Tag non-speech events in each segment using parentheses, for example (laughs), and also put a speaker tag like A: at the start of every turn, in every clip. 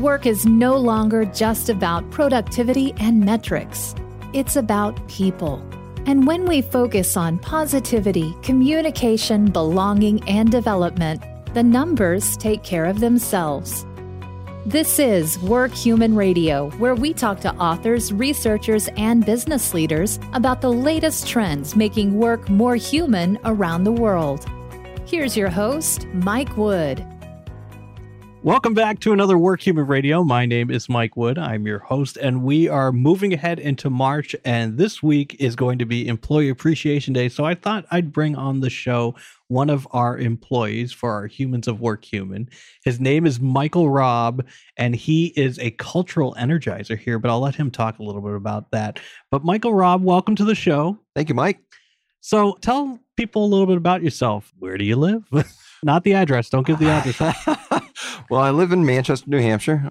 A: Work is no longer just about productivity and metrics, it's about people. And when we focus on positivity, communication, belonging, and development, the numbers take care of themselves. This is Work Human Radio, where we talk to authors, researchers, and business leaders about the latest trends making work more human around the world. Here's your host, Mike Wood.
B: Welcome back to another Work Human Radio. My name is Mike Wood. I'm your host, and we are moving ahead into March. And this week is going to be Employee Appreciation Day. So I thought I'd bring on the show one of our employees for our Humans of Work Human. His name is Michael Robb, and he is a cultural energizer here, but I'll let him talk a little bit about that. But Michael Robb, welcome to the show.
C: Thank you, Mike.
B: So tell people a little bit about yourself. Where do you live? (laughs) Not the address. Don't give the address. (laughs)
C: well, I live in Manchester, New Hampshire.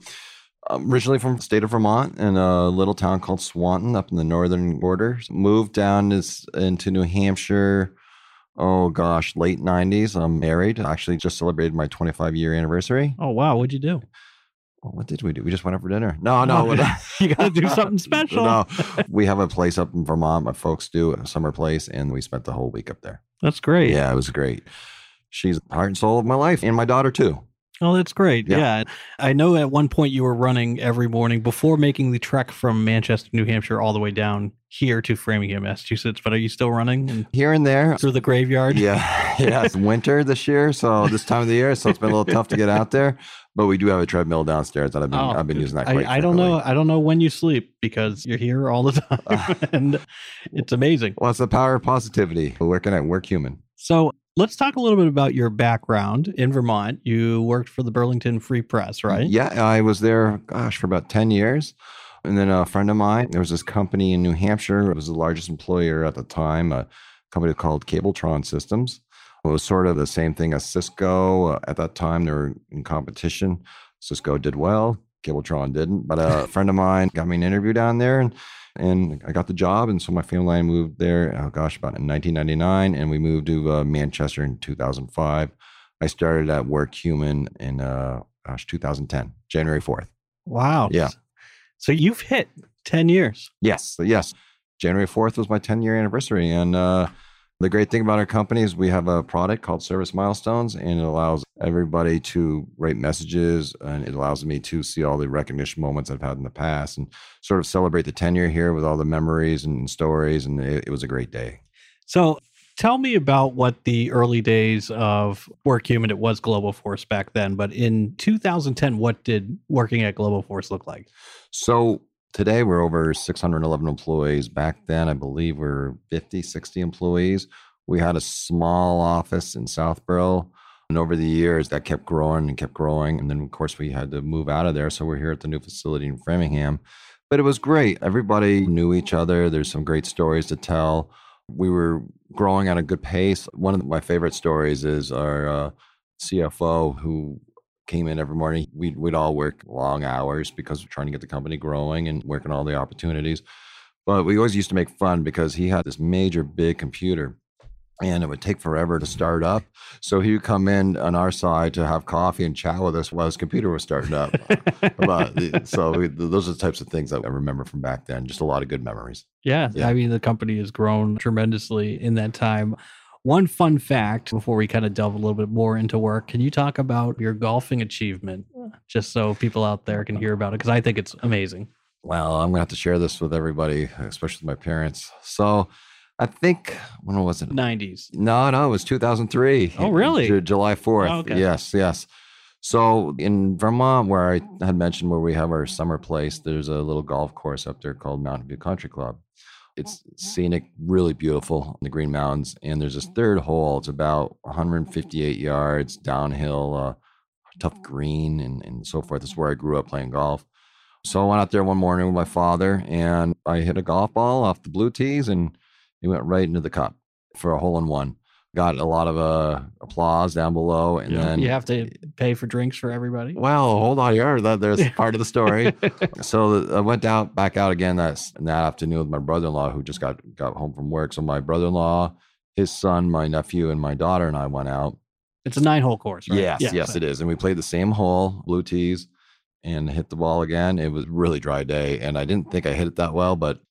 C: I'm originally from the state of Vermont in a little town called Swanton up in the northern border. Moved down this, into New Hampshire, oh gosh, late 90s. I'm married. I actually just celebrated my 25 year anniversary.
B: Oh, wow. What'd you do?
C: Well, what did we do? We just went out for dinner. No, no. (laughs)
B: you got to do something special.
C: no, we have a place up in Vermont. My folks do a summer place, and we spent the whole week up there.
B: That's great.
C: Yeah, it was great. She's the heart and soul of my life, and my daughter too.
B: Oh, that's great. Yeah. yeah. I know at one point you were running every morning before making the trek from Manchester, New Hampshire, all the way down here to Framingham, Massachusetts. But are you still running?
C: Here and there.
B: Through the graveyard?
C: Yeah. (laughs) Yeah. It's winter this year. So this time of the year. So it's been a little tough to get out there. But we do have a treadmill downstairs that I've been, oh, I've been using that quite
B: I, I don't know. I don't know when you sleep because you're here all the (laughs) time. (laughs) and it's amazing.
C: Well, it's the power of positivity. We're working at Work Human.
B: So Let's talk a little bit about your background in Vermont. You worked for the Burlington Free Press, right?
C: Yeah, I was there, gosh, for about 10 years. And then a friend of mine, there was this company in New Hampshire. It was the largest employer at the time, a company called Cabletron Systems. It was sort of the same thing as Cisco. Uh, at that time, they were in competition. Cisco did well, Cabletron didn't. But a friend of mine got me an interview down there, and and I got the job. And so my family and I moved there, oh gosh, about in 1999. And we moved to uh, Manchester in 2005. I started at Work Human in, uh, gosh, 2010, January 4th.
B: Wow.
C: Yeah.
B: So you've hit 10 years.
C: Yes. Yes. January 4th was my 10 year anniversary. And, uh, the great thing about our company is we have a product called Service Milestones, and it allows everybody to write messages, and it allows me to see all the recognition moments I've had in the past, and sort of celebrate the tenure here with all the memories and stories. And it, it was a great day.
B: So, tell me about what the early days of Work Human. It was Globoforce back then, but in 2010, what did working at Globoforce look like?
C: So Today, we're over 611 employees. Back then, I believe we are 50, 60 employees. We had a small office in Southborough. And over the years, that kept growing and kept growing. And then, of course, we had to move out of there. So we're here at the new facility in Framingham. But it was great. Everybody knew each other. There's some great stories to tell. We were growing at a good pace. One of my favorite stories is our uh, CFO, who came in every morning. We'd, we'd all work long hours because we're trying to get the company growing and working all the opportunities. But we always used to make fun because he had this major big computer and it would take forever to start up. So he would come in on our side to have coffee and chat with us while his computer was starting up. (laughs) About, uh, so we, those are the types of things that I remember from back then. Just a lot of good memories.
B: Yeah, yeah. I mean, the company has grown tremendously in that time. One fun fact before we kind of delve a little bit more into work, can you talk about your golfing achievement just so people out there can hear about it? Because I think it's amazing.
C: Well, I'm going to have to share this with everybody, especially my parents. So I think, when was it?
B: 90s.
C: No, no, it was 2003.
B: Oh, really?
C: July 4th. Oh, okay. Yes, yes. So in Vermont, where I had mentioned where we have our summer place, there's a little golf course up there called Mountain View Country Club. It's scenic, really beautiful in the Green Mountains. And there's this third hole. It's about 158 yards downhill, uh, tough green, and, and so forth. This is where I grew up playing golf. So I went out there one morning with my father and I hit a golf ball off the blue tees and it went right into the cup for a hole in one got a lot of uh, applause down below, and yeah. then
B: you have to pay for drinks for everybody.
C: Well, hold on here. That there's (laughs) part of the story. so I went out back out again that that afternoon with my brother-in-law who just got got home from work. So my brother-in-law, his son, my nephew, and my daughter and I went out.
B: It's a nine-hole course, right?
C: Yes, yes, yes, it is. And we played the same hole, blue tees. and hit the ball again. It was really dry day, and I didn't think I hit it that well, but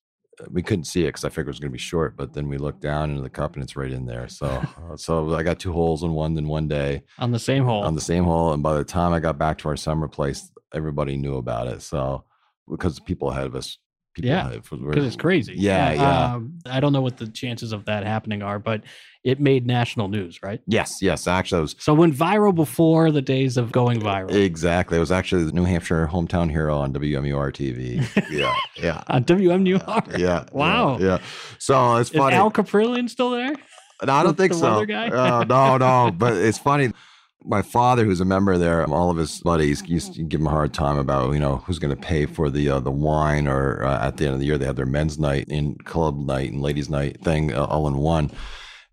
C: we couldn't see it because I figured it was going to be short. But then we looked down into the cup and it's right in there. So, uh, so I got two holes in one in one day
B: on the same hole.
C: on the same hole, and by the time I got back to our summer place, everybody knew about it. So because people ahead of us, people
B: Yeah, because it's crazy.
C: Yeah, yeah.
B: Um, I don't know what the chances of that happening are, but it made national news, right?
C: Yes, yes. Actually, I was
B: So went viral before the days of going viral
C: exactly. It was actually the New Hampshire hometown hero on WMUR TV. (laughs) Yeah, yeah. (laughs)
B: on WMUR.
C: Yeah.
B: Wow.
C: Yeah. yeah. So it's
B: Is
C: funny.
B: Al Kaprielian still there?
C: No, I don't
B: the
C: think so.
B: guy?
C: Uh, no, no. But it's funny. My father, who's a member there, all of his buddies used to give him a hard time about you know who's going to pay for the uh, the wine, or uh, at the end of the year they have their men's night and club night and ladies' night thing uh, all in one.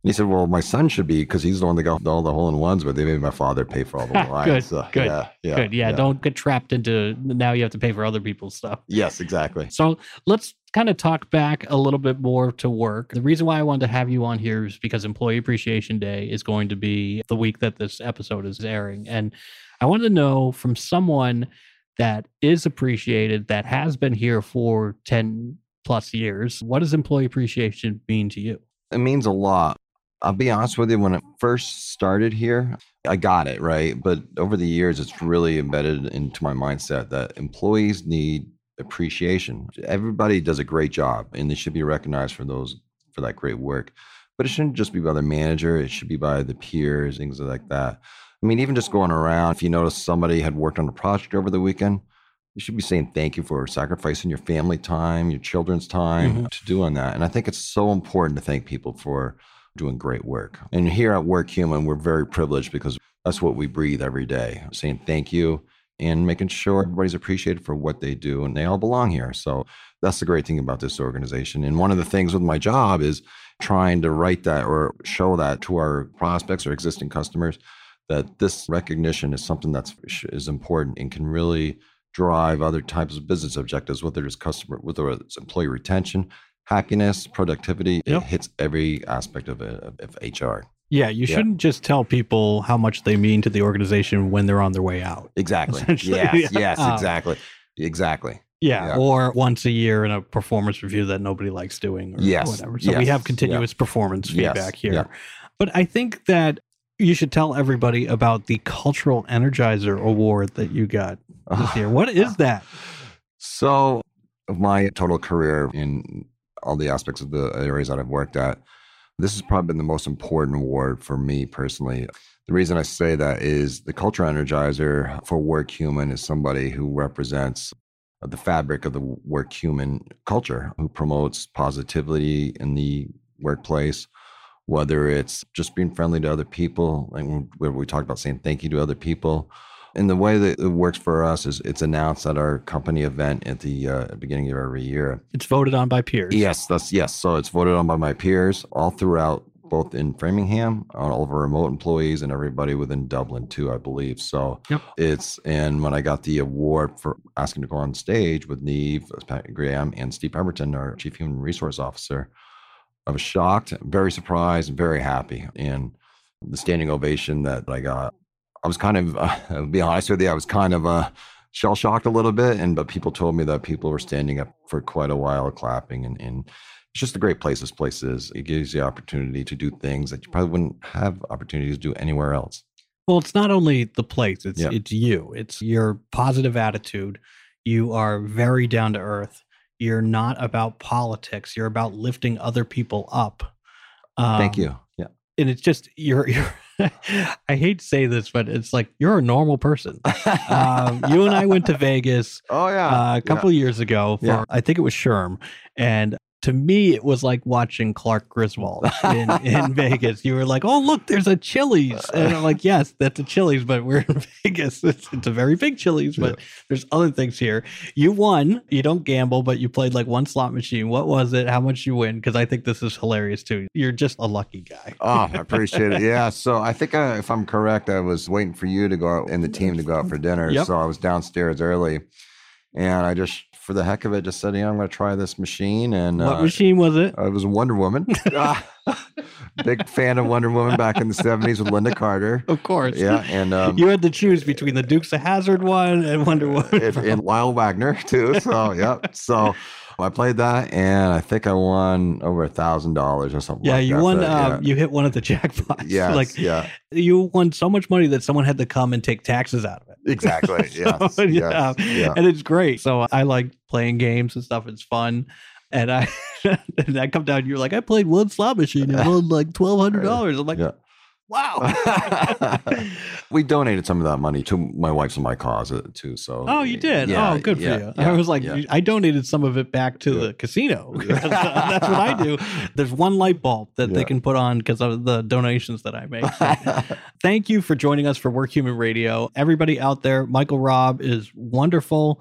C: He said, "Well, my son should be because he's the one that got all the hole in ones, but they made my father pay for all the wine." (laughs)
B: Good,
C: So,
B: good,
C: yeah, yeah,
B: Good. Yeah, Don't get trapped into now you have to pay for other people's stuff.
C: Yes, exactly.
B: So let's kind of talk back a little bit more to work. The reason why I wanted to have you on here is because Employee Appreciation Day is going to be the week that this episode is airing. And I wanted to know from someone that is appreciated, that has been here for 10 plus years, what does employee appreciation mean to you?
C: It means a lot. I'll be honest with you, when it first started here, I got it, right? But over the years, it's really embedded into my mindset that employees need appreciation. Everybody does a great job and they should be recognized for those for that great work. But it shouldn't just be by the manager, it should be by the peers, things like that. I mean, even just going around, if you notice somebody had worked on a project over the weekend, you should be saying thank you for sacrificing your family time, your children's time mm-hmm. to doing that. And I think it's so important to thank people for doing great work. And here at Work Human, we're very privileged because that's what we breathe every day, saying thank you and making sure everybody's appreciated for what they do and they all belong here. So that's the great thing about this organization. And one of the things with my job is trying to write that or show that to our prospects or existing customers that this recognition is something that's is important and can really drive other types of business objectives, whether it's customer, whether it's employee retention, happiness, productivity.
B: Yep.
C: It hits every aspect of, it, of, of HR.
B: Yeah, you
C: Yeah.
B: shouldn't just tell people how much they mean to the organization when they're on their way out.
C: Exactly. Yes.
B: yeah. (laughs)
C: Yes.
B: Um,
C: Exactly. Exactly.
B: Yeah,
C: Yeah.
B: or once a year in a performance review that nobody likes doing or
C: Yes,
B: whatever. So we
C: yes,
B: have
C: yeah.
B: continuous performance
C: Yes,
B: feedback here.
C: yeah.
B: But I think that you should tell everybody about the Cultural Energizer Award that you got this year. What is (laughs) that?
C: So, my total career in all the aspects of the areas that I've worked at, this has probably been the most important award for me personally. The reason I say that is the Culture Energizer for Work Human is somebody who represents the fabric of the work human culture, who promotes positivity in the workplace, whether it's just being friendly to other people, where we talked about saying thank you to other people. And the way that it works for us is it's announced at our company event at the uh, beginning of every year.
B: It's voted on by peers.
C: Yes, that's yes. So it's voted on by my peers all throughout, both in Framingham, on all of our remote employees, and everybody within Dublin too, I believe. So
B: Yep.
C: it's and when I got the award for asking to go on stage with Neve, Pat Graham, and Steve Pemberton, our chief human resource officer, I was shocked, very surprised, and very happy. And the standing ovation that I got, I was kind of, (laughs) uh, I'll be honest with you, I was kind of uh, shell shocked a little bit. And but people told me that people were standing up for quite a while, clapping, and, and it's just a great place. This place is. It gives you the opportunity to do things that you probably wouldn't have opportunities to do anywhere else.
B: Well, it's not only the place, it's
C: Yeah.
B: it's you. It's your positive attitude. You are very down to earth. You're not about politics. You're about lifting other people up.
C: Thank
B: Um,
C: you. Yeah.
B: And it's just you're (laughs) you're (laughs) I hate to say this, but it's like you're a normal person. Um, you and I went to (laughs) Vegas
C: oh yeah.
B: uh, a couple of years ago for
C: Yeah.
B: I think it was SHRM, and to me it was like watching Clark Griswold in, (laughs) in Vegas. You were like, "Oh, look, there's a Chili's," and I'm like, "Yes, that's a Chili's, but we're in (laughs) Vegas. It's, it's a very big Chili's, but there's other things here." You won. You don't gamble, but you played like one slot machine. What was it? How much you win? Because I think this is hilarious too. You're just a lucky guy.
C: Oh, I appreciate it. Yeah. So I think uh, if I'm correct, I was waiting for you to go out and the team to go out for dinner.
B: Yep.
C: So I was downstairs early. And I just, for the heck of it, just said, you know, I'm going to try this machine. And
B: What
C: uh,
B: machine was it?
C: I was a Wonder Woman. (laughs) (laughs) Big fan of Wonder Woman back in the 70s with Lynda Carter.
B: Of course.
C: Yeah. And um,
B: You had to choose between the Dukes of Hazzard one and Wonder Woman.
C: and, and Lyle Waggoner too. So (laughs) yep. So I played that and I think I won over a thousand dollars or something.
B: yeah,
C: like
B: you
C: that
B: won.
C: for-
B: Uh, You hit one of the jackpots.
C: yeah.
B: Like
C: yeah.
B: you won so much money that someone had to come and take taxes out of it.
C: Exactly. (laughs) Yes.
B: Yeah.
C: yes, yeah.
B: and it's great. So I like playing games and stuff. It's fun. And I (laughs) and I come down, and you're like, I played one slot machine and (laughs) won like twelve hundred dollars. I'm like,
C: Yeah.
B: Wow. (laughs) (laughs)
C: we donated some of that money to my wife's and my cause too. So
B: oh, you did.
C: Yeah,
B: oh, good
C: yeah,
B: for you.
C: yeah,
B: I was like. I donated some of it back to the casino. (laughs) That's what I do. There's one light bulb that they can put on because of the donations that I make. So thank you for joining us for Work Human Radio. Everybody out there, Michael Robb is wonderful.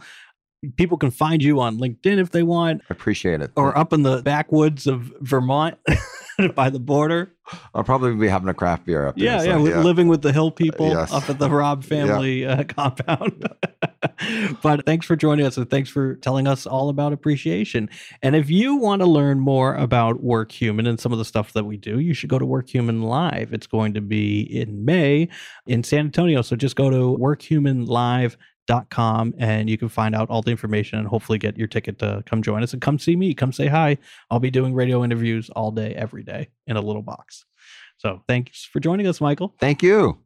B: People can find you on LinkedIn if they want, I
C: Appreciate it.
B: or up in the backwoods of Vermont (laughs) by the border.
C: I'll probably be having a craft beer up there.
B: Yeah,
C: so,
B: yeah, with living with the Hill people
C: Yes.
B: up at the Robb (laughs) family uh, (laughs) compound. but thanks for joining us and thanks for telling us all about appreciation. And if you want to learn more about Work Human and some of the stuff that we do, you should go to Work Human Live. It's going to be in May in San Antonio. So just go to workhumanlive.com and you can find out all the information and hopefully get your ticket to come join us and come see me. Come say hi. I'll be doing radio interviews all day, every day in a little box. So thanks for joining us, Michael.
C: Thank you.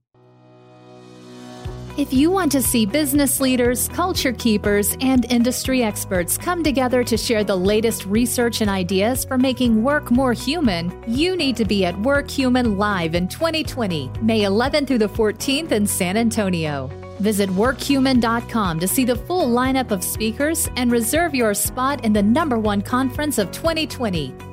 A: If you want to see business leaders, culture keepers, and industry experts come together to share the latest research and ideas for making work more human, you need to be at Work Human Live in 2020, May 11th through the 14th in San Antonio. Visit workhuman.com to see the full lineup of speakers and reserve your spot in the number one conference of 2020.